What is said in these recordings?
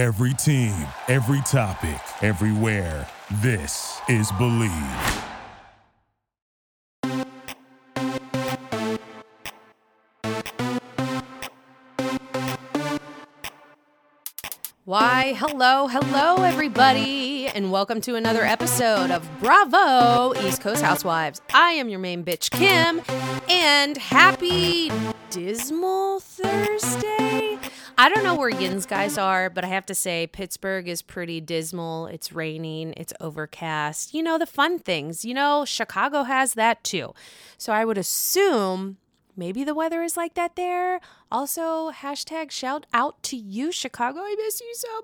Every team, every topic, everywhere. This is Believe. Why, hello, hello, everybody, and welcome to another episode of Bravo East Coast Housewives. I am your main bitch, Kim, and happy Dismal Thursday. I don't know where Yin's guys are, but I have to say, Pittsburgh is pretty dismal. It's raining, it's overcast. You know, the fun things. You know, Chicago has that too. So I would assume maybe the weather is like that there. Also, hashtag shout out to you, Chicago. I miss you so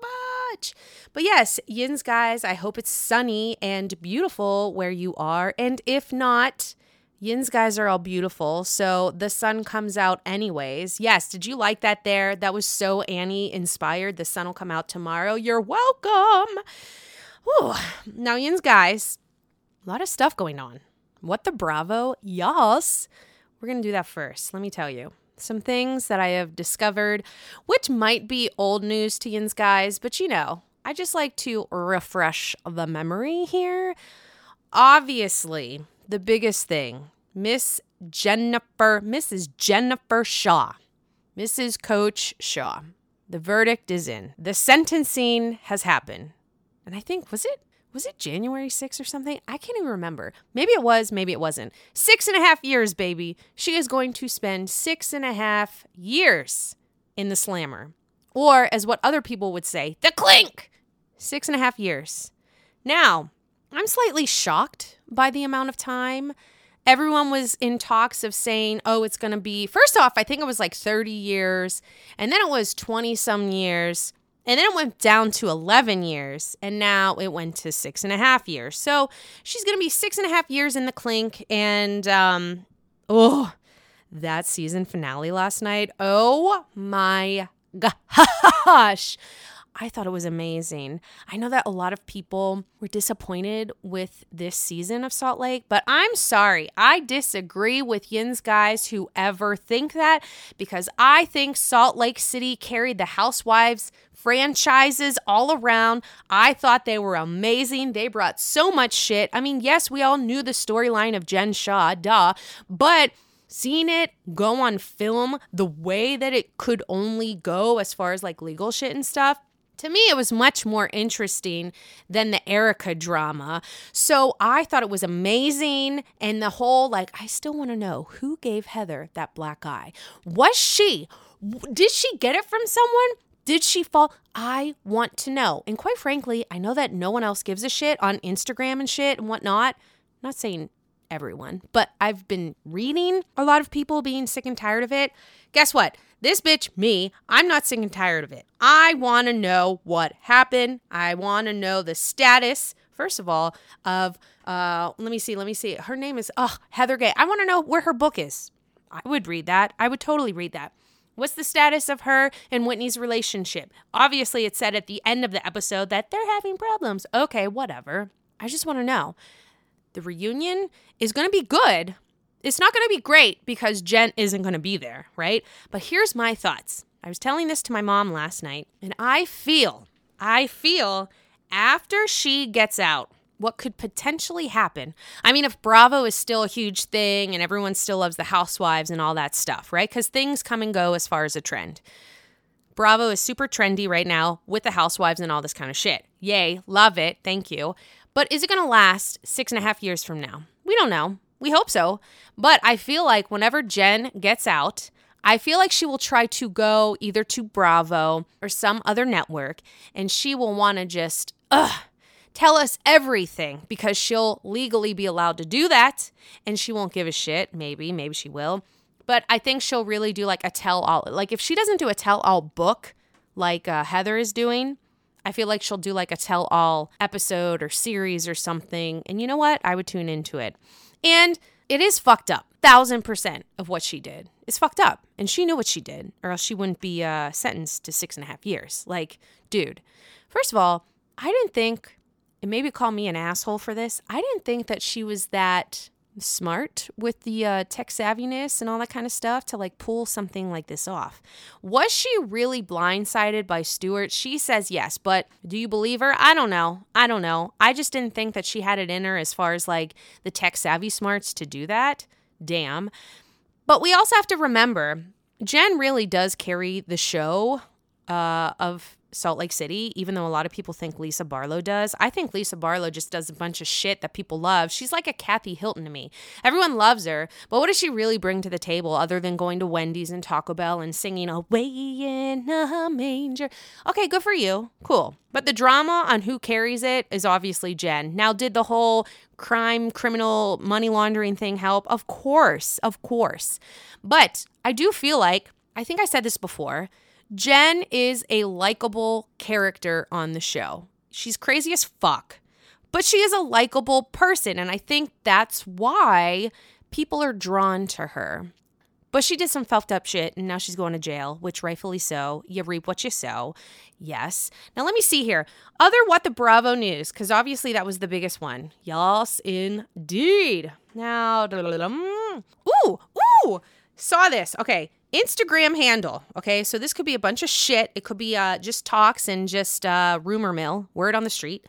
much. But yes, Yin's guys, I hope it's sunny and beautiful where you are. And if not, Yin's guys are all beautiful, so the sun comes out anyways. Yes, did you like that there? That was so Annie inspired. The sun will come out tomorrow. You're welcome. Ooh. Now, Yin's guys, a lot of stuff going on. What the Bravo? Yes. We're going to do that first. Let me tell you some things that I have discovered, which might be old news to Yin's guys, but you know, I just like to refresh the memory here. Obviously, the biggest thing Miss Jennifer, Mrs. Jennifer Shah, Mrs. Coach Shah. The verdict is in. The sentencing has happened. And I think, was it was it January 6th or something? I can't even remember. Maybe it was, maybe it wasn't. Six and a half years, baby. She is going to spend six and a half years in the slammer. Or, as what other people would say, the clink. Six and a half years. Now, I'm slightly shocked by the amount of time. Everyone was in talks of saying, oh, it's going to be, first off, I think it was like 30 years, and then it was 20 some years. And then it went down to 11 years, and now it went to six and a half years. So she's going to be six and a half years in the clink. And, um, oh, that season finale last night. Oh my gosh. I thought it was amazing. I know that a lot of people were disappointed with this season of Salt Lake, but I'm sorry. I disagree with Yin's guys who ever think that because I think Salt Lake City carried the Housewives franchises all around. I thought they were amazing. They brought so much shit. I mean, yes, we all knew the storyline of Jen Shah, duh, but seeing it go on film the way that it could only go as far as like legal shit and stuff to me, it was much more interesting than the Erica drama. So I thought it was amazing. And the whole, like, I still want to know who gave Heather that black eye. Was she? Did she get it from someone? Did she fall? I want to know. And quite frankly, I know that no one else gives a shit on Instagram and shit and whatnot. I'm not saying everyone, but I've been reading a lot of people being sick and tired of it. Guess what? This bitch, me, I'm not sick and tired of it. I want to know what happened. I want to know the status, first of all, of, uh, let me see, let me see. Her name is, oh, Heather Gay. I want to know where her book is. I would read that. I would totally read that. What's the status of her and Whitney's relationship? Obviously, it said at the end of the episode that they're having problems. Okay, whatever. I just want to know. The reunion is going to be good, it's not going to be great because Jen isn't going to be there, right? But here's my thoughts. I was telling this to my mom last night, and I feel, I feel after she gets out, what could potentially happen. I mean, if Bravo is still a huge thing and everyone still loves the housewives and all that stuff, right? Because things come and go as far as a trend. Bravo is super trendy right now with the housewives and all this kind of shit. Yay, love it, thank you. But is it going to last six and a half years from now? We don't know. We hope so. But I feel like whenever Jen gets out, I feel like she will try to go either to Bravo or some other network and she will want to just, ugh, tell us everything because she'll legally be allowed to do that and she won't give a shit. Maybe, maybe she will. But I think she'll really do like a tell all. Like if she doesn't do a tell all book like uh, Heather is doing, I feel like she'll do like a tell all episode or series or something. And you know what? I would tune into it. And it is fucked up. Thousand percent of what she did is fucked up. And she knew what she did, or else she wouldn't be uh, sentenced to six and a half years. Like, dude, first of all, I didn't think, and maybe call me an asshole for this, I didn't think that she was that smart with the uh, tech savviness and all that kind of stuff to like pull something like this off. Was she really blindsided by Stuart? She says yes, but do you believe her? I don't know. I don't know. I just didn't think that she had it in her as far as like the tech savvy smarts to do that. Damn. But we also have to remember Jen really does carry the show uh, of Salt Lake City, even though a lot of people think Lisa Barlow does. I think Lisa Barlow just does a bunch of shit that people love. She's like a Kathy Hilton to me. Everyone loves her, but what does she really bring to the table other than going to Wendy's and Taco Bell and singing Away in a Manger? Okay, good for you. Cool. But the drama on who carries it is obviously Jen. Now, did the whole crime, criminal, money laundering thing help? Of course, of course. But I do feel like, I think I said this before Jen is a likable character on the show. She's crazy as fuck, but she is a likable person. And I think that's why people are drawn to her. But she did some fucked up shit and now she's going to jail, which rightfully so. You reap what you sow. Yes. Now let me see here. Other what the Bravo news, because obviously that was the biggest one. Yes, indeed. Now, ooh, ooh, saw this. Okay. Instagram handle. Okay, so this could be a bunch of shit. It could be uh, just talks and just uh, rumor mill, word on the street.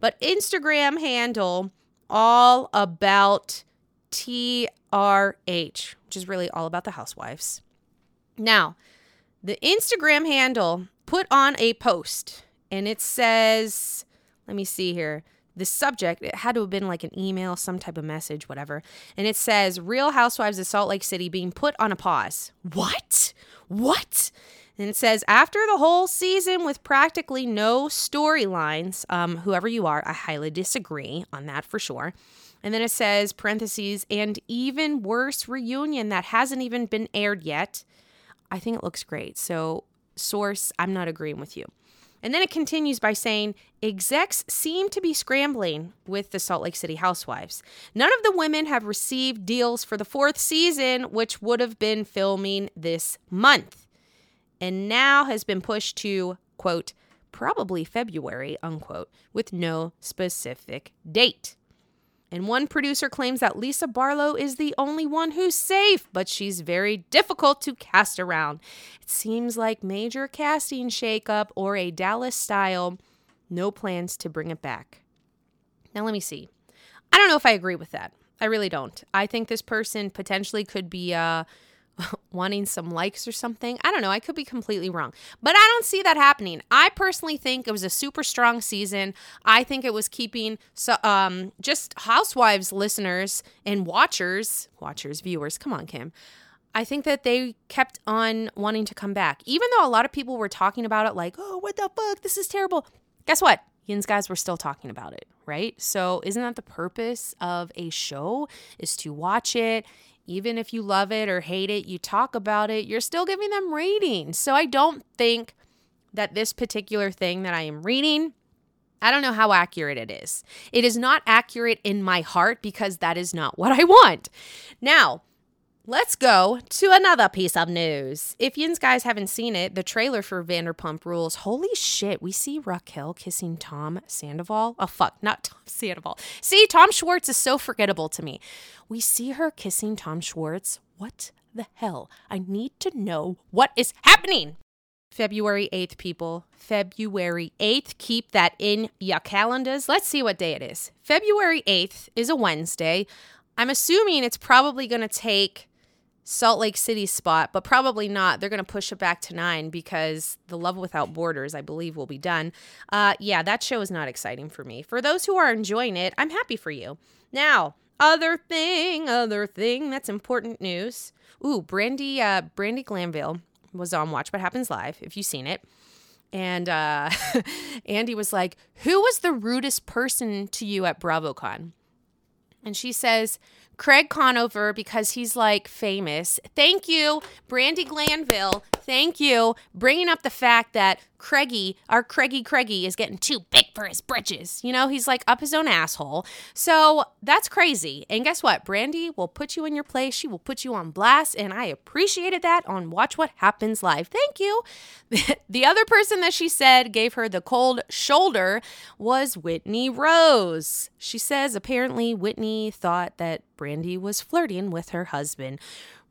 But Instagram handle all about TRH, which is really all about the housewives. Now, the Instagram handle put on a post and it says, let me see here the subject, it had to have been like an email, some type of message, whatever. And it says Real Housewives of Salt Lake City being put on a pause. What? What? And it says after the whole season with practically no storylines, um, whoever you are, I highly disagree on that for sure. And then it says parentheses and even worse reunion that hasn't even been aired yet. I think it looks great. So source, I'm not agreeing with you. And then it continues by saying execs seem to be scrambling with the Salt Lake City housewives. None of the women have received deals for the fourth season, which would have been filming this month, and now has been pushed to, quote, probably February, unquote, with no specific date. And one producer claims that Lisa Barlow is the only one who's safe, but she's very difficult to cast around. It seems like major casting shakeup or a Dallas style, no plans to bring it back. Now, let me see. I don't know if I agree with that. I really don't. I think this person potentially could be uh, wanting some likes or something. I don't know. I could be completely wrong, but I don't see that happening. I personally think it was a super strong season. I think it was keeping so um just housewives listeners and watchers, watchers, viewers. Come on, Kim. I think that they kept on wanting to come back, even though a lot of people were talking about it like, "Oh, what the fuck? This is terrible." Guess what? Yin's guys were still talking about it, right? So, isn't that the purpose of a show? Is to watch it even if you love it or hate it, you talk about it, you're still giving them ratings. So I don't think that this particular thing that I am reading, I don't know how accurate it is. It is not accurate in my heart because that is not what I want. Now, Let's go to another piece of news. If Yin's guys haven't seen it, the trailer for Vanderpump Rules, holy shit, we see Raquel kissing Tom Sandoval. Oh, fuck, not Tom Sandoval. See, Tom Schwartz is so forgettable to me. We see her kissing Tom Schwartz. What the hell? I need to know what is happening. February 8th, people. February 8th. Keep that in your calendars. Let's see what day it is. February 8th is a Wednesday. I'm assuming it's probably going to take Salt Lake City spot, but probably not. They're going to push it back to nine because The Love Without Borders, I believe, will be done. Uh, yeah, that show is not exciting for me. For those who are enjoying it, I'm happy for you. Now, other thing, other thing that's important news. Ooh, Brandi, uh, Brandi Glanville was on Watch What Happens Live, if you've seen it. And uh, Andy was like, Who was the rudest person to you at BravoCon? And she says, Craig Conover because he's like famous. Thank you, Brandi Glanville. Thank you, bringing up the fact that Craigie, our Craigie Craigie, is getting too big for his britches. You know, he's like up his own asshole. So that's crazy. And guess what? Brandi will put you in your place. She will put you on blast. And I appreciated that on Watch What Happens Live. Thank you. the other person that she said gave her the cold shoulder was Whitney Rose. She says apparently Whitney thought that Brandi was flirting with her husband.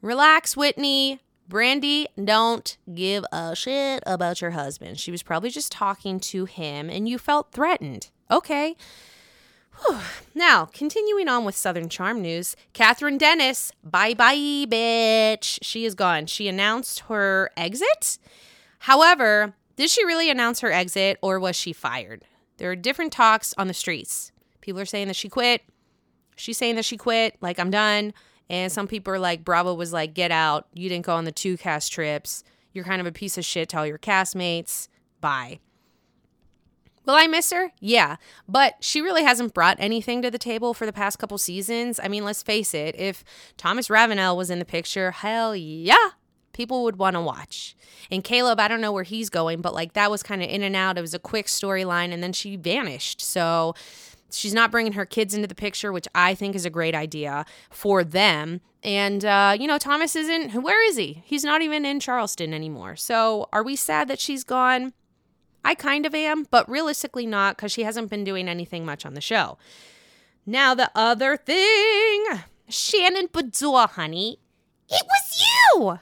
Relax, Whitney. Brandi, don't give a shit about your husband. She was probably just talking to him and you felt threatened. Okay. Whew. Now, continuing on with Southern Charm news, Kathryn Dennis, bye bye, bitch. She is gone. She announced her exit. However, did she really announce her exit or was she fired? There are different talks on the streets. People are saying that she quit. She's saying that she quit, like, I'm done. And some people are like, Bravo was like, get out. You didn't go on the two cast trips. You're kind of a piece of shit to all your castmates. Bye. Will I miss her? Yeah. But she really hasn't brought anything to the table for the past couple seasons. I mean, let's face it, if Thomas Ravenel was in the picture, hell yeah, people would want to watch. And Caleb, I don't know where he's going, but like that was kind of in and out. It was a quick storyline and then she vanished. So she's not bringing her kids into the picture, which I think is a great idea for them. And, uh, you know, Thomas isn't, where is he? He's not even in Charleston anymore. So are we sad that she's gone? I kind of am, but realistically not because she hasn't been doing anything much on the show. Now, the other thing Shannon Beador, honey, it was you.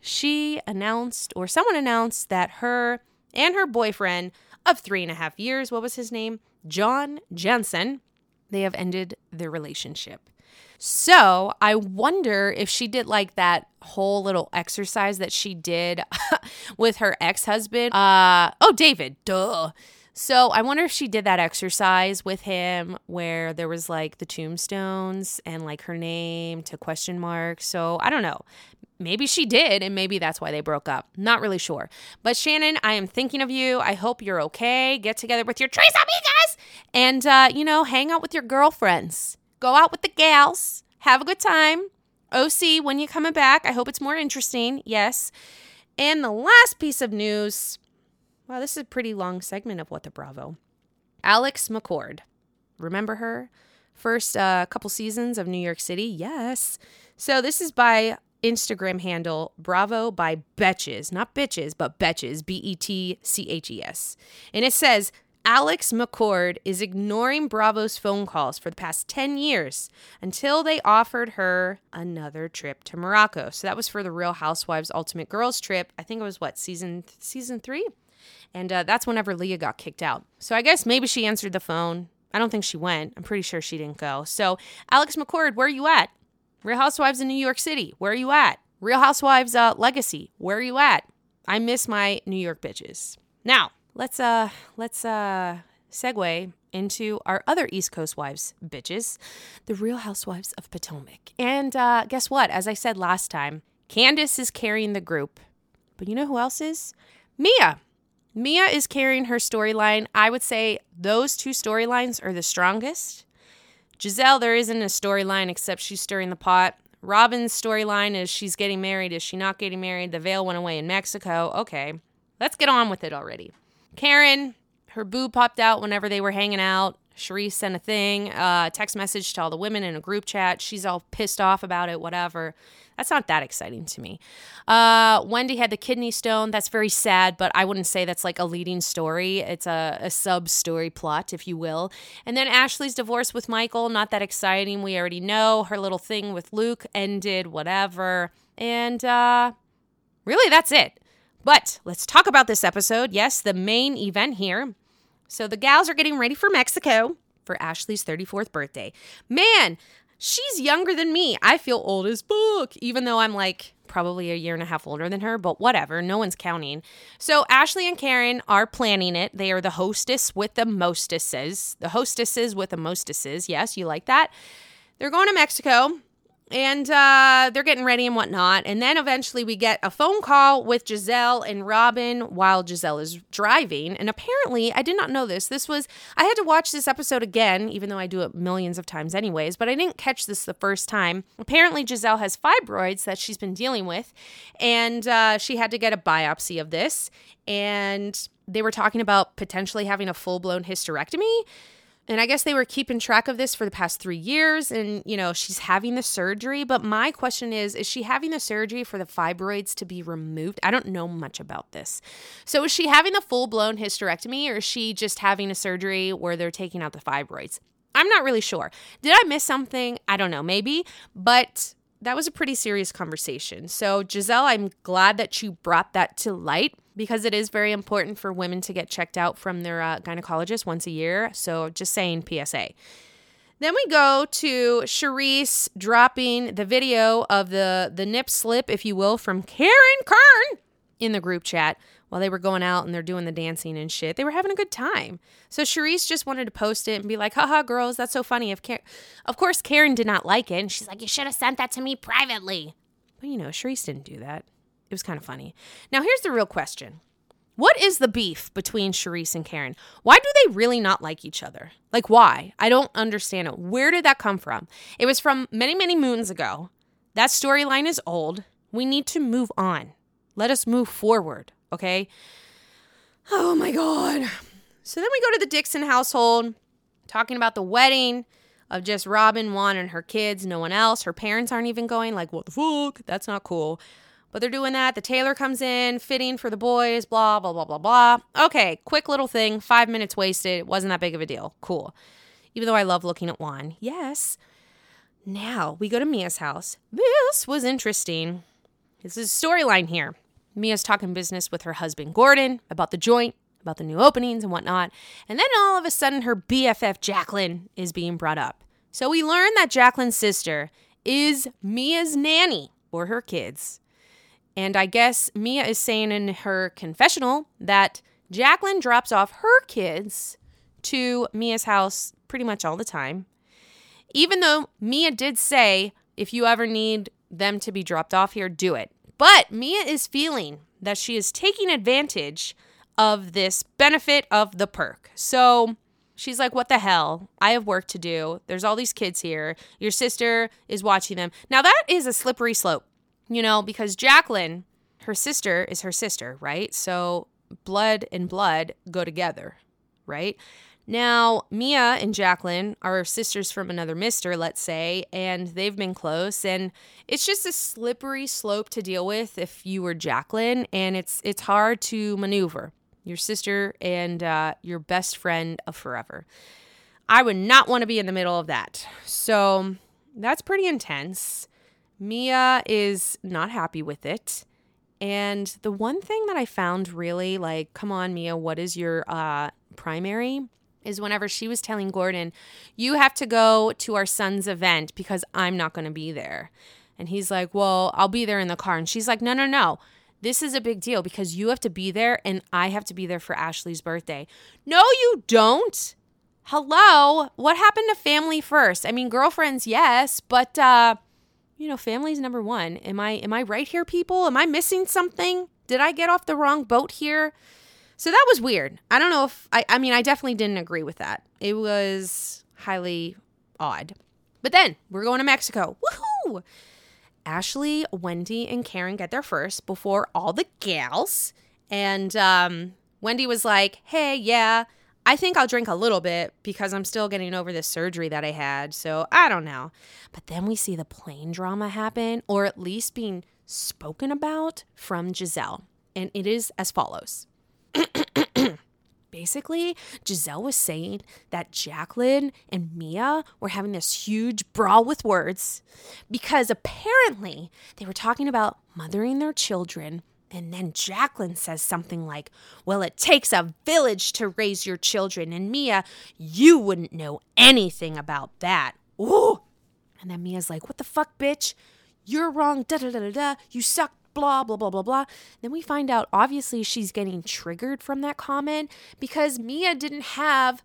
She announced, or someone announced, that her and her boyfriend of three and a half years, what was his name? John Janssen, they have ended their relationship. So I wonder if she did like that whole little exercise that she did with her ex husband. Uh, oh, David, duh. So I wonder if she did that exercise with him where there was like the tombstones and like her name to question mark. So I don't know. Maybe she did, and maybe that's why they broke up. Not really sure. But Shannon, I am thinking of you. I hope you're okay. Get together with your Tres Amigas and, uh, you know, hang out with your girlfriends. Go out with the gals. Have a good time. OC, when you coming back? I hope it's more interesting. Yes. And the last piece of news. Wow, this is a pretty long segment of What the Bravo. Alex McCord. Remember her? First uh, couple seasons of New York City? Yes. So this is by Instagram handle Bravo by Betches, not bitches, but Betches, B E T C H E S. And it says, Alex McCord is ignoring Bravo's phone calls for the past 10 years until they offered her another trip to Morocco. So that was for the Real Housewives Ultimate Girls trip. I think it was what, season season 3? And uh, that's whenever Leah got kicked out. So I guess maybe she answered the phone. I don't think she went. I'm pretty sure she didn't go. So, Alex McCord, where are you at? Real Housewives in New York City. Where are you at? Real Housewives uh, Legacy. Where are you at? I miss my New York bitches. Now, let's uh let's uh segue into our other East Coast wives bitches, the Real Housewives of Potomac. And uh, guess what? As I said last time, Candace is carrying the group. But you know who else is? Mia. Mia is carrying her storyline. I would say those two storylines are the strongest. Gizelle, there isn't a storyline except she's stirring the pot. Robyn's storyline is she's getting married. Is she not getting married? The veil went away in Mexico. Okay, let's get on with it already. Karen, her boob popped out whenever they were hanging out. Charrisse sent a thing, uh, text message to all the women in a group chat. She's all pissed off about it, whatever. That's not that exciting to me. Uh, Wendy had the kidney stone. That's very sad, but I wouldn't say that's like a leading story. It's a, a sub story plot, if you will. And then Ashley's divorce with Michael, not that exciting. We already know her little thing with Luke ended, whatever. And uh, really, that's it. But let's talk about this episode. Yes, the main event here. So the gals are getting ready for Mexico for Ashley's 34th birthday. Man, she's younger than me. I feel old as book, even though I'm like probably a year and a half older than her, but whatever, no one's counting. So Ashley and Karen are planning it. They are the hostess with the mostesses. The hostesses with the mostesses. Yes, you like that? They're going to Mexico and uh, they're getting ready and whatnot. And then eventually we get a phone call with Gizelle and Robyn while Gizelle is driving. And apparently, I did not know this. This was, I had to watch this episode again, even though I do it millions of times anyways, but I didn't catch this the first time. Apparently, Gizelle has fibroids that she's been dealing with, and uh, she had to get a biopsy of this. And they were talking about potentially having a full blown hysterectomy. And I guess they were keeping track of this for the past three years. And, you know, she's having the surgery. But my question is is she having the surgery for the fibroids to be removed? I don't know much about this. So is she having the full blown hysterectomy or is she just having a surgery where they're taking out the fibroids? I'm not really sure. Did I miss something? I don't know, maybe, but that was a pretty serious conversation. So, Gizelle, I'm glad that you brought that to light because it is very important for women to get checked out from their uh, gynecologist once a year. So, just saying PSA. Then we go to Charrisse dropping the video of the the nip slip, if you will, from Karen Kern in the group chat while they were going out and they're doing the dancing and shit. They were having a good time. So Charrisse just wanted to post it and be like, haha, girls, that's so funny. Of, Car-. of course, Karen did not like it. And she's like, you should have sent that to me privately. But you know, Charrisse didn't do that. It was kind of funny. Now, here's the real question what is the beef between Charrisse and Karen? Why do they really not like each other? Like, why? I don't understand it. Where did that come from? It was from many, many moons ago. That storyline is old. We need to move on. Let us move forward, okay? Oh my God. So then we go to the Dixon household, talking about the wedding of just Robyn, Juan, and her kids, no one else. Her parents aren't even going, like, what the fuck? That's not cool. But they're doing that. The tailor comes in, fitting for the boys, blah, blah, blah, blah, blah. Okay, quick little thing. Five minutes wasted. It wasn't that big of a deal. Cool. Even though I love looking at Juan. Yes. Now we go to Mia's house. This was interesting. This is a storyline here. Mia's talking business with her husband, Gordon, about the joint, about the new openings and whatnot. And then all of a sudden, her BFF, Jacqueline, is being brought up. So we learn that Jacqueline's sister is Mia's nanny for her kids. And I guess Mia is saying in her confessional that Jacqueline drops off her kids to Mia's house pretty much all the time. Even though Mia did say, if you ever need them to be dropped off here, do it. But Mia is feeling that she is taking advantage of this benefit of the perk. So she's like, What the hell? I have work to do. There's all these kids here. Your sister is watching them. Now, that is a slippery slope you know, because Jacqueline, her sister is her sister, right? So blood and blood go together, right? Now, Mia and Jacqueline are sisters from another mister, let's say, and they've been close and it's just a slippery slope to deal with if you were Jacqueline and it's it's hard to maneuver. Your sister and uh, your best friend of forever. I would not want to be in the middle of that. So, that's pretty intense. Mia is not happy with it. And the one thing that I found really like, come on, Mia, what is your uh, primary? Is whenever she was telling Gordon, you have to go to our son's event because I'm not going to be there. And he's like, well, I'll be there in the car. And she's like, no, no, no. This is a big deal because you have to be there and I have to be there for Ashley's birthday. No, you don't. Hello. What happened to family first? I mean, girlfriends, yes, but uh, you know, family's number one. Am I am I right here, people? Am I missing something? Did I get off the wrong boat here? So that was weird. I don't know if I I mean I definitely didn't agree with that. It was highly odd. But then we're going to Mexico. Woohoo! Ashley, Wendy, and Karen get there first before all the gals. And um, Wendy was like, hey, yeah, I think I'll drink a little bit because I'm still getting over this surgery that I had. So I don't know. But then we see the plane drama happen, or at least being spoken about from Gizelle. And it is as follows. Basically, Gizelle was saying that Jacqueline and Mia were having this huge brawl with words because apparently they were talking about mothering their children and then Jacqueline says something like, Well, it takes a village to raise your children. And Mia, you wouldn't know anything about that. Ooh. And then Mia's like, What the fuck, bitch? You're wrong. Da da da da da. You suck. Blah, blah, blah, blah, blah. Then we find out obviously she's getting triggered from that comment because Mia didn't have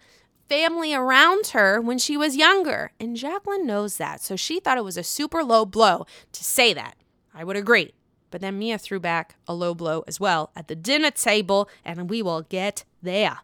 family around her when she was younger. And Jacqueline knows that. So she thought it was a super low blow to say that. I would agree. But then Mia threw back a low blow as well at the dinner table, and we will get there.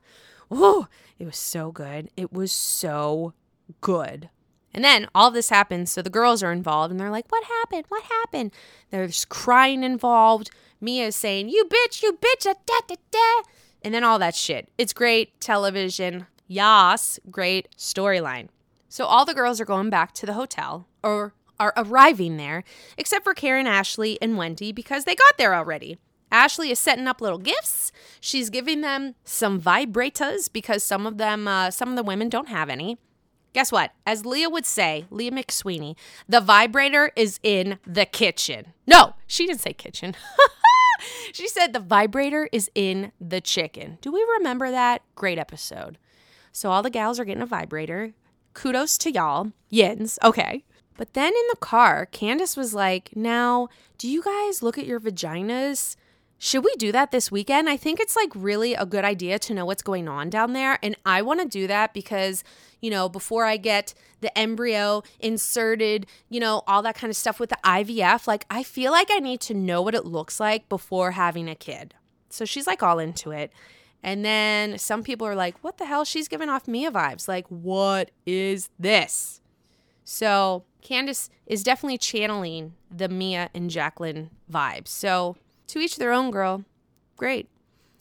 Whoa, it was so good. It was so good. And then all this happens, so the girls are involved, and they're like, What happened? What happened? There's crying involved. Mia's saying, You bitch, you bitch, da da da. And then all that shit. It's great television. Yas, great storyline. So all the girls are going back to the hotel, or are arriving there, except for Karen, Ashley, and Wendy because they got there already. Ashley is setting up little gifts. She's giving them some vibrators because some of them, uh, some of the women don't have any. Guess what? As Leah would say, Leah McSweeney, the vibrator is in the kitchen. No, she didn't say kitchen. she said the vibrator is in the chicken. Do we remember that? Great episode. So all the gals are getting a vibrator. Kudos to y'all. Yins. Okay. But then in the car, Candace was like, Now, do you guys look at your vaginas? Should we do that this weekend? I think it's like really a good idea to know what's going on down there. And I want to do that because, you know, before I get the embryo inserted, you know, all that kind of stuff with the IVF, like I feel like I need to know what it looks like before having a kid. So she's like all into it. And then some people are like, what the hell? She's giving off Mia vibes. Like, what is this? So Candace is definitely channeling the Mia and Jacqueline vibes. So to each their own, girl. Great.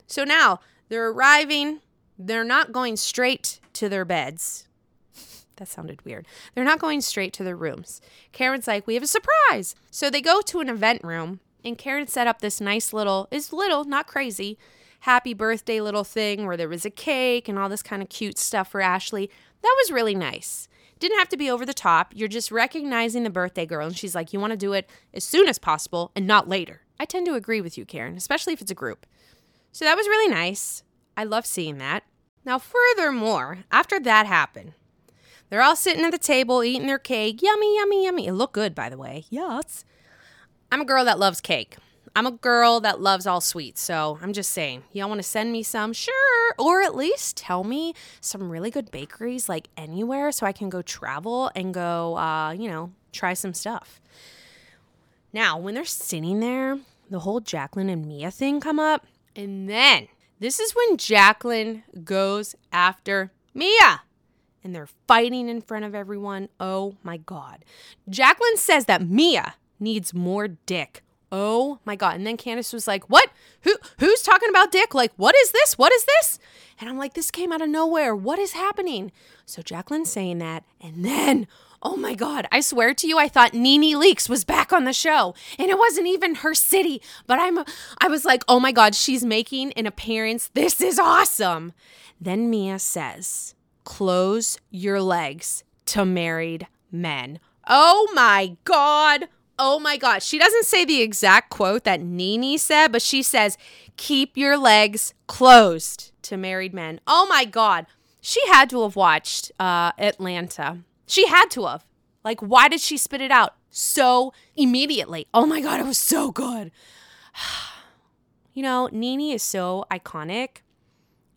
So now they're arriving. They're not going straight to their beds. That sounded weird. They're not going straight to their rooms. Karen's like, We have a surprise. So they go to an event room, and Karen set up this nice little, is little, not crazy, happy birthday little thing where there was a cake and all this kind of cute stuff for Ashley. That was really nice. Didn't have to be over the top. You're just recognizing the birthday girl, and she's like, You want to do it as soon as possible and not later. I tend to agree with you, Karen, especially if it's a group. So that was really nice. I love seeing that. Now, furthermore, after that happened, they're all sitting at the table eating their cake. Yummy, yummy, yummy. It looked good, by the way. Yes. I'm a girl that loves cake. I'm a girl that loves all sweets. So I'm just saying, y'all want to send me some? Sure. Or at least tell me some really good bakeries, like anywhere, so I can go travel and go, uh, you know, try some stuff. Now, when they're sitting there, the whole Jacqueline and Mia thing come up. And then this is when Jacqueline goes after Mia. And they're fighting in front of everyone. Oh my God. Jacqueline says that Mia needs more dick. Oh my God. And then Candace was like, What? Who who's talking about dick? Like, what is this? What is this? And I'm like, this came out of nowhere. What is happening? So Jacqueline's saying that. And then Oh my God, I swear to you, I thought Nene Leakes was back on the show. And it wasn't even her city. But I'm I was like, oh my God, she's making an appearance. This is awesome. Then Mia says, close your legs to married men. Oh my God. Oh my God. She doesn't say the exact quote that Nene said, but she says, keep your legs closed to married men. Oh my God. She had to have watched uh, Atlanta she had to have. Like, why did she spit it out so immediately? Oh my God, it was so good. you know, Nene is so iconic.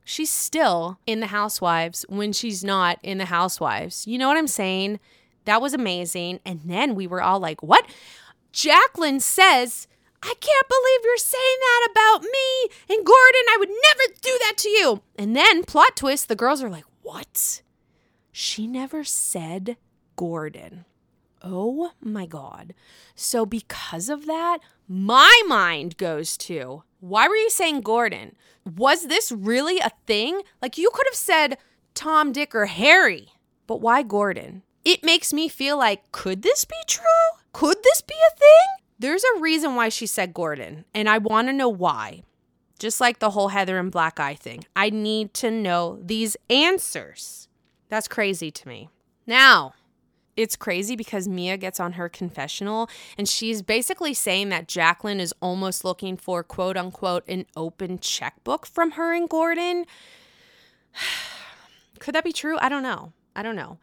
She's still in the Housewives when she's not in the Housewives. You know what I'm saying? That was amazing. And then we were all like, what? Jacqueline says, I can't believe you're saying that about me and Gordon. I would never do that to you. And then, plot twist, the girls are like, what? She never said Gordon. Oh my God. So, because of that, my mind goes to why were you saying Gordon? Was this really a thing? Like, you could have said Tom, Dick, or Harry, but why Gordon? It makes me feel like, could this be true? Could this be a thing? There's a reason why she said Gordon, and I want to know why. Just like the whole Heather and Black Eye thing. I need to know these answers. That's crazy to me. Now, it's crazy because Mia gets on her confessional and she's basically saying that Jacqueline is almost looking for quote unquote an open checkbook from her and Gordon. Could that be true? I don't know. I don't know.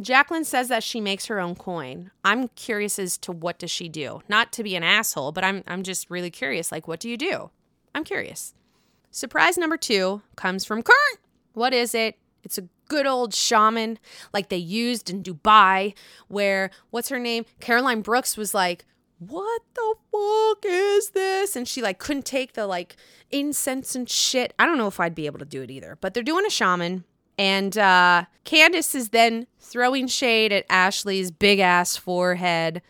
Jacqueline says that she makes her own coin. I'm curious as to what does she do? Not to be an asshole, but I'm I'm just really curious like what do you do? I'm curious. Surprise number 2 comes from Kurt. What is it? It's a good old shaman like they used in Dubai, where what's her name? Caroline Brooks was like, What the fuck is this? And she like couldn't take the like incense and shit. I don't know if I'd be able to do it either, but they're doing a shaman. And uh, Candace is then throwing shade at Ashley's big ass forehead,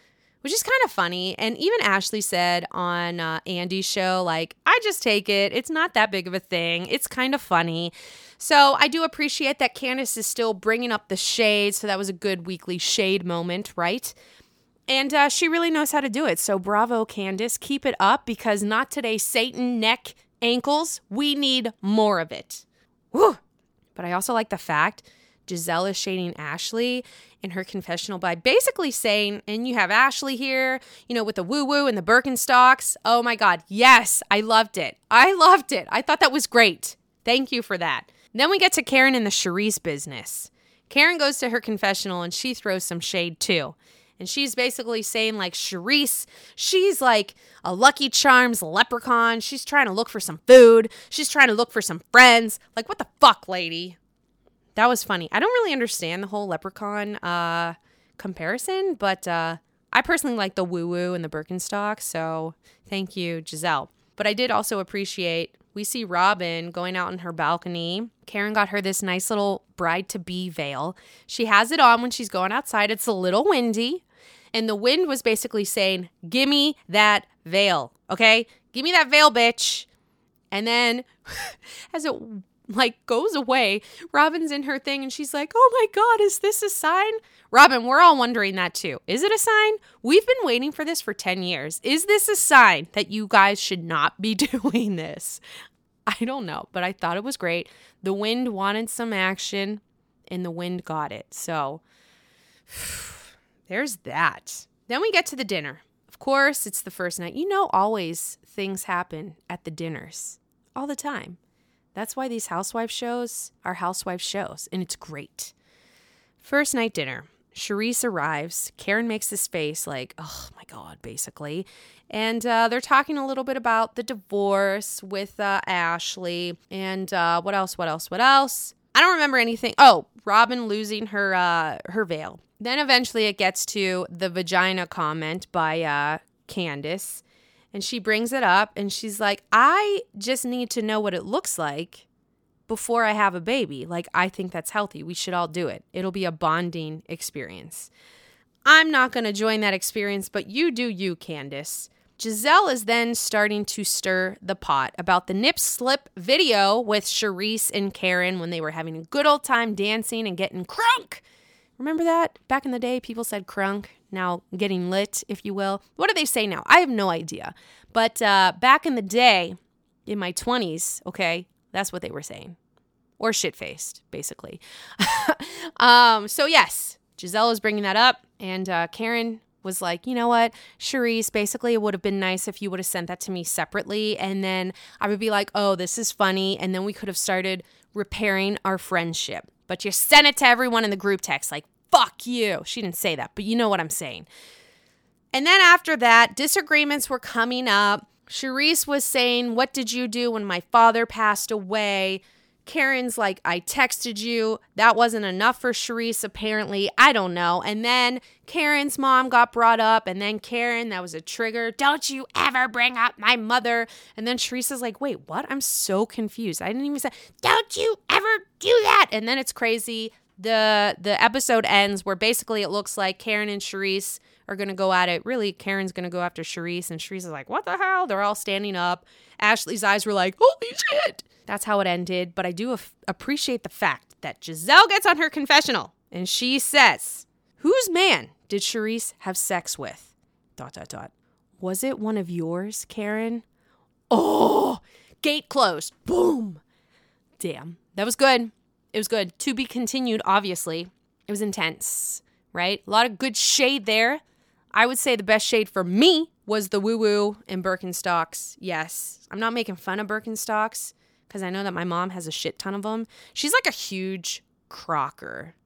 which is kind of funny. And even Ashley said on uh, Andy's show, like, I just take it. It's not that big of a thing. It's kind of funny. So I do appreciate that Candace is still bringing up the shade. So that was a good weekly shade moment, right? And uh, she really knows how to do it. So bravo, Candace. Keep it up because not today, Satan, neck, ankles. We need more of it. Whew. But I also like the fact Gizelle is shading Ashley in her confessional by basically saying, and you have Ashley here, you know, with the woo woo and the Birkenstocks. Oh my God. Yes, I loved it. I loved it. I thought that was great. Thank you for that. Then we get to Karen in the Charrisse business. Karen goes to her confessional and she throws some shade too. And she's basically saying, like, Charrisse, she's like a Lucky Charms leprechaun. She's trying to look for some food. She's trying to look for some friends. Like, what the fuck, lady? That was funny. I don't really understand the whole leprechaun uh, comparison, but uh, I personally like the woo woo and the Birkenstock. So thank you, Gizelle. But I did also appreciate we see Robyn going out on her balcony. Karen got her this nice little bride to be veil. She has it on when she's going outside. It's a little windy. And the wind was basically saying, Gimme that veil. Okay? Give me that veil, bitch. And then as it like goes away, Robyn's in her thing and she's like, Oh my God, is this a sign? Robyn, we're all wondering that too. Is it a sign? We've been waiting for this for 10 years. Is this a sign that you guys should not be doing this? I don't know, but I thought it was great. The wind wanted some action and the wind got it. So there's that. Then we get to the dinner. Of course, it's the first night. You know, always things happen at the dinners all the time. That's why these housewife shows are housewife shows, and it's great. First night dinner. Charrisse arrives. Karen makes this face like, oh my God, basically. And uh, they're talking a little bit about the divorce with uh, Ashley. And uh, what else? What else? What else? I don't remember anything. Oh, Robyn losing her uh, her veil. Then eventually it gets to the vagina comment by uh, Candace. And she brings it up and she's like, I just need to know what it looks like before I have a baby. Like, I think that's healthy. We should all do it. It'll be a bonding experience. I'm not going to join that experience, but you do you, Candace. Gizelle is then starting to stir the pot about the nip slip video with Charrisse and Karen when they were having a good old time dancing and getting crunk. Remember that? Back in the day, people said crunk, now getting lit, if you will. What do they say now? I have no idea. But uh, back in the day, in my 20s, okay, that's what they were saying. Or shit faced, basically. um, so, yes, Gizelle is bringing that up. And uh, Karen was like, you know what, Charrisse, basically, it would have been nice if you would have sent that to me separately. And then I would be like, oh, this is funny. And then we could have started repairing our friendship. But you sent it to everyone in the group text, like, fuck you. She didn't say that, but you know what I'm saying. And then after that, disagreements were coming up. Charrisse was saying, What did you do when my father passed away? Karen's like, I texted you. That wasn't enough for Charrisse, apparently. I don't know. And then Karen's mom got brought up. And then Karen, that was a trigger. Don't you ever bring up my mother. And then Charrisse is like, Wait, what? I'm so confused. I didn't even say, Don't you ever do that. And then it's crazy. The the episode ends where basically it looks like Karen and Charrisse are gonna go at it. Really, Karen's gonna go after Charrisse, and Charrisse is like, "What the hell?" They're all standing up. Ashley's eyes were like, "Holy shit!" That's how it ended. But I do af- appreciate the fact that Gizelle gets on her confessional and she says, "Whose man did Charrisse have sex with?" Dot dot dot. Was it one of yours, Karen? Oh, gate closed. Boom. Damn, that was good. It was good. To be continued, obviously. It was intense, right? A lot of good shade there. I would say the best shade for me was the woo woo and Birkenstocks. Yes. I'm not making fun of Birkenstocks because I know that my mom has a shit ton of them. She's like a huge crocker.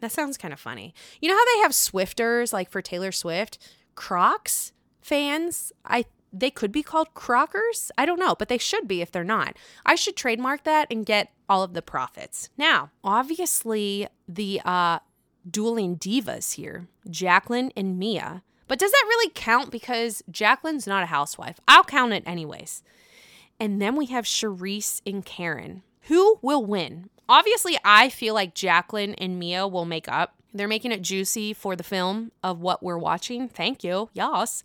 That sounds kind of funny. You know how they have Swifters, like for Taylor Swift? Crocs fans, I they could be called crockers. I don't know, but they should be if they're not. I should trademark that and get all of the profits. Now, obviously, the uh, dueling divas here, Jacqueline and Mia. But does that really count? Because Jacqueline's not a housewife. I'll count it anyways. And then we have Charrisse and Karen. Who will win? Obviously, I feel like Jacqueline and Mia will make up. They're making it juicy for the film of what we're watching. Thank you. Yes.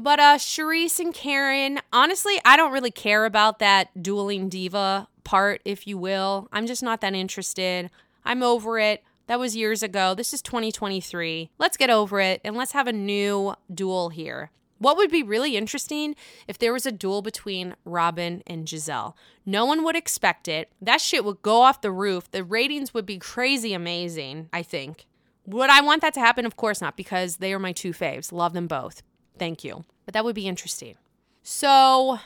But uh Charrisse and Karen, honestly, I don't really care about that dueling diva part, if you will. I'm just not that interested. I'm over it. That was years ago. This is 2023. Let's get over it and let's have a new duel here. What would be really interesting if there was a duel between Robyn and Gizelle? No one would expect it. That shit would go off the roof. The ratings would be crazy amazing, I think. Would I want that to happen? Of course not, because they are my two faves. Love them both. Thank you. But that would be interesting. So,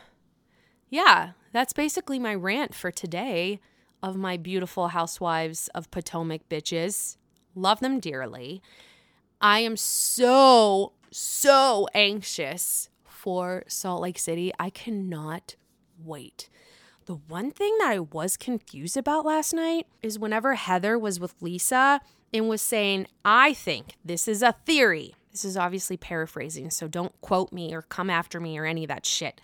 yeah, that's basically my rant for today of my beautiful housewives of Potomac bitches. Love them dearly. I am so, so anxious for Salt Lake City. I cannot wait. The one thing that I was confused about last night is whenever Heather was with Lisa and was saying, I think this is a theory. This is obviously paraphrasing, so don't quote me or come after me or any of that shit.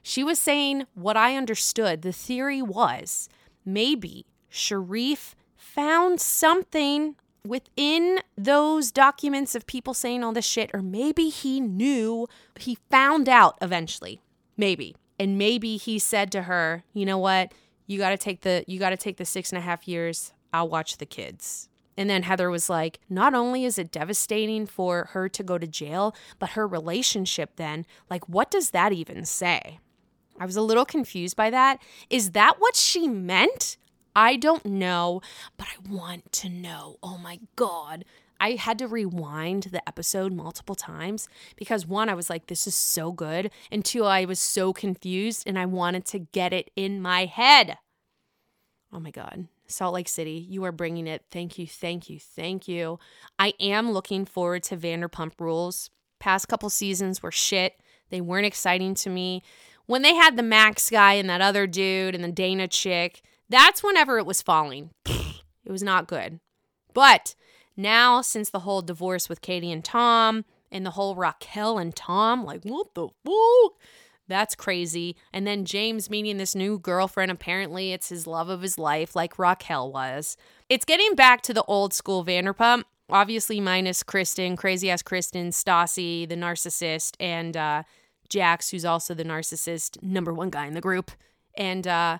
She was saying what I understood. The theory was maybe Sharrieff found something within those documents of people saying all this shit, or maybe he knew, he found out eventually, maybe. And maybe he said to her, you know what? You got to take the, you got to take the six and a half years. I'll watch the kids. And then Heather was like, not only is it devastating for her to go to jail, but her relationship then, like, what does that even say? I was a little confused by that. Is that what she meant? I don't know, but I want to know. Oh my God. I had to rewind the episode multiple times because one, I was like, this is so good. And two, I was so confused and I wanted to get it in my head. Oh my God. Salt Lake City, you are bringing it. Thank you, thank you, thank you. I am looking forward to Vanderpump Rules. Past couple seasons were shit. They weren't exciting to me. When they had the Max guy and that other dude and the Dayna chick, that's whenever it was falling. It was not good. But now, since the whole divorce with Katie and Tom and the whole Raquel and Tom, like, what the fuck? That's crazy. And then James meeting this new girlfriend. Apparently, it's his love of his life, like Raquel was. It's getting back to the old school Vanderpump. Obviously, minus Kristen, crazy ass Kristen, Stassi, the narcissist, and uh, Jax, who's also the narcissist, number one guy in the group. And uh,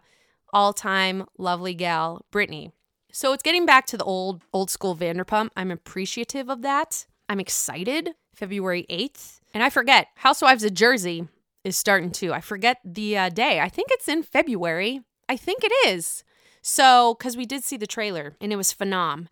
all time lovely gal, Brittany. So it's getting back to the old old school Vanderpump. I'm appreciative of that. I'm excited. February 8th. And I forget, Housewives of Jersey is starting too. I forget the uh, day. I think it's in February. I think it is. So, because we did see the trailer and it was phenom.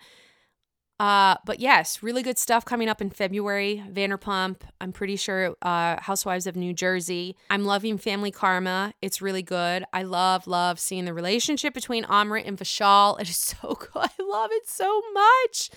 Uh, but yes, really good stuff coming up in February. Vanderpump, I'm pretty sure uh, Housewives of New Jersey. I'm loving Family Karma. It's really good. I love, love seeing the relationship between Amrit and Vishal. It is so good. I love it so much.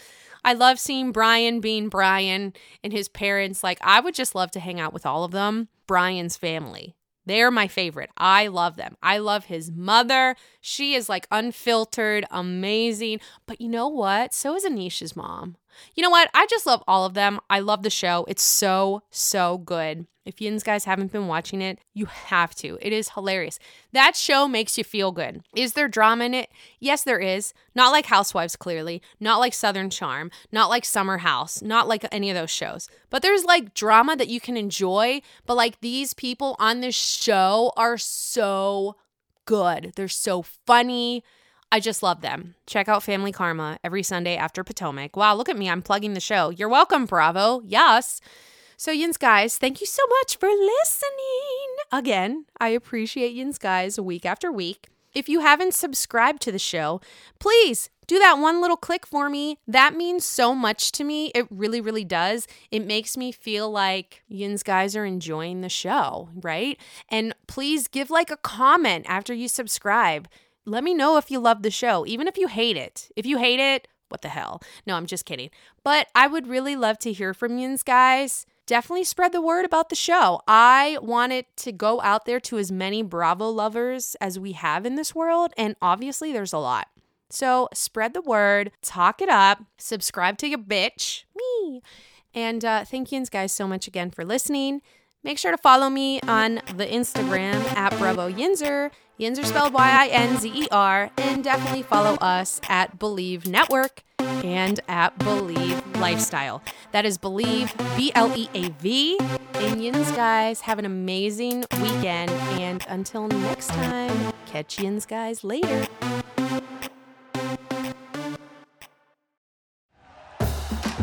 I love seeing Brian being Brian and his parents. Like, I would just love to hang out with all of them. Brian's family. They're my favorite. I love them. I love his mother. She is like unfiltered, amazing. But you know what? So is Anisha's mom. You know what? I just love all of them. I love the show. It's so, so good. If you guys haven't been watching it, you have to. It is hilarious. That show makes you feel good. Is there drama in it? Yes, there is. Not like Housewives, clearly. Not like Southern Charm. Not like Summer House. Not like any of those shows. But there's like drama that you can enjoy. But like these people on this show are so good. They're so funny. I just love them. Check out Family Karma every Sunday after Potomac. Wow, look at me. I'm plugging the show. You're welcome, Bravo. Yes. So, Yins guys, thank you so much for listening. Again, I appreciate Yins guys week after week. If you haven't subscribed to the show, please do that one little click for me. That means so much to me. It really, really does. It makes me feel like Yins guys are enjoying the show, right? And please give like a comment after you subscribe. Let me know if you love the show, even if you hate it. If you hate it, what the hell? No, I'm just kidding. But I would really love to hear from Yins guys definitely spread the word about the show. I want it to go out there to as many Bravo lovers as we have in this world. And obviously, there's a lot. So spread the word, talk it up, subscribe to your bitch, me. And uh, thank you guys so much again for listening. Make sure to follow me on the Instagram at Bravo Yinzer. Yinzer spelled Y I N Z E R. And definitely follow us at Bleav Network and at Bleav Lifestyle. That is Bleav, B L E A V. Indians, guys, have an amazing weekend. And until next time, catch yins, guys, later.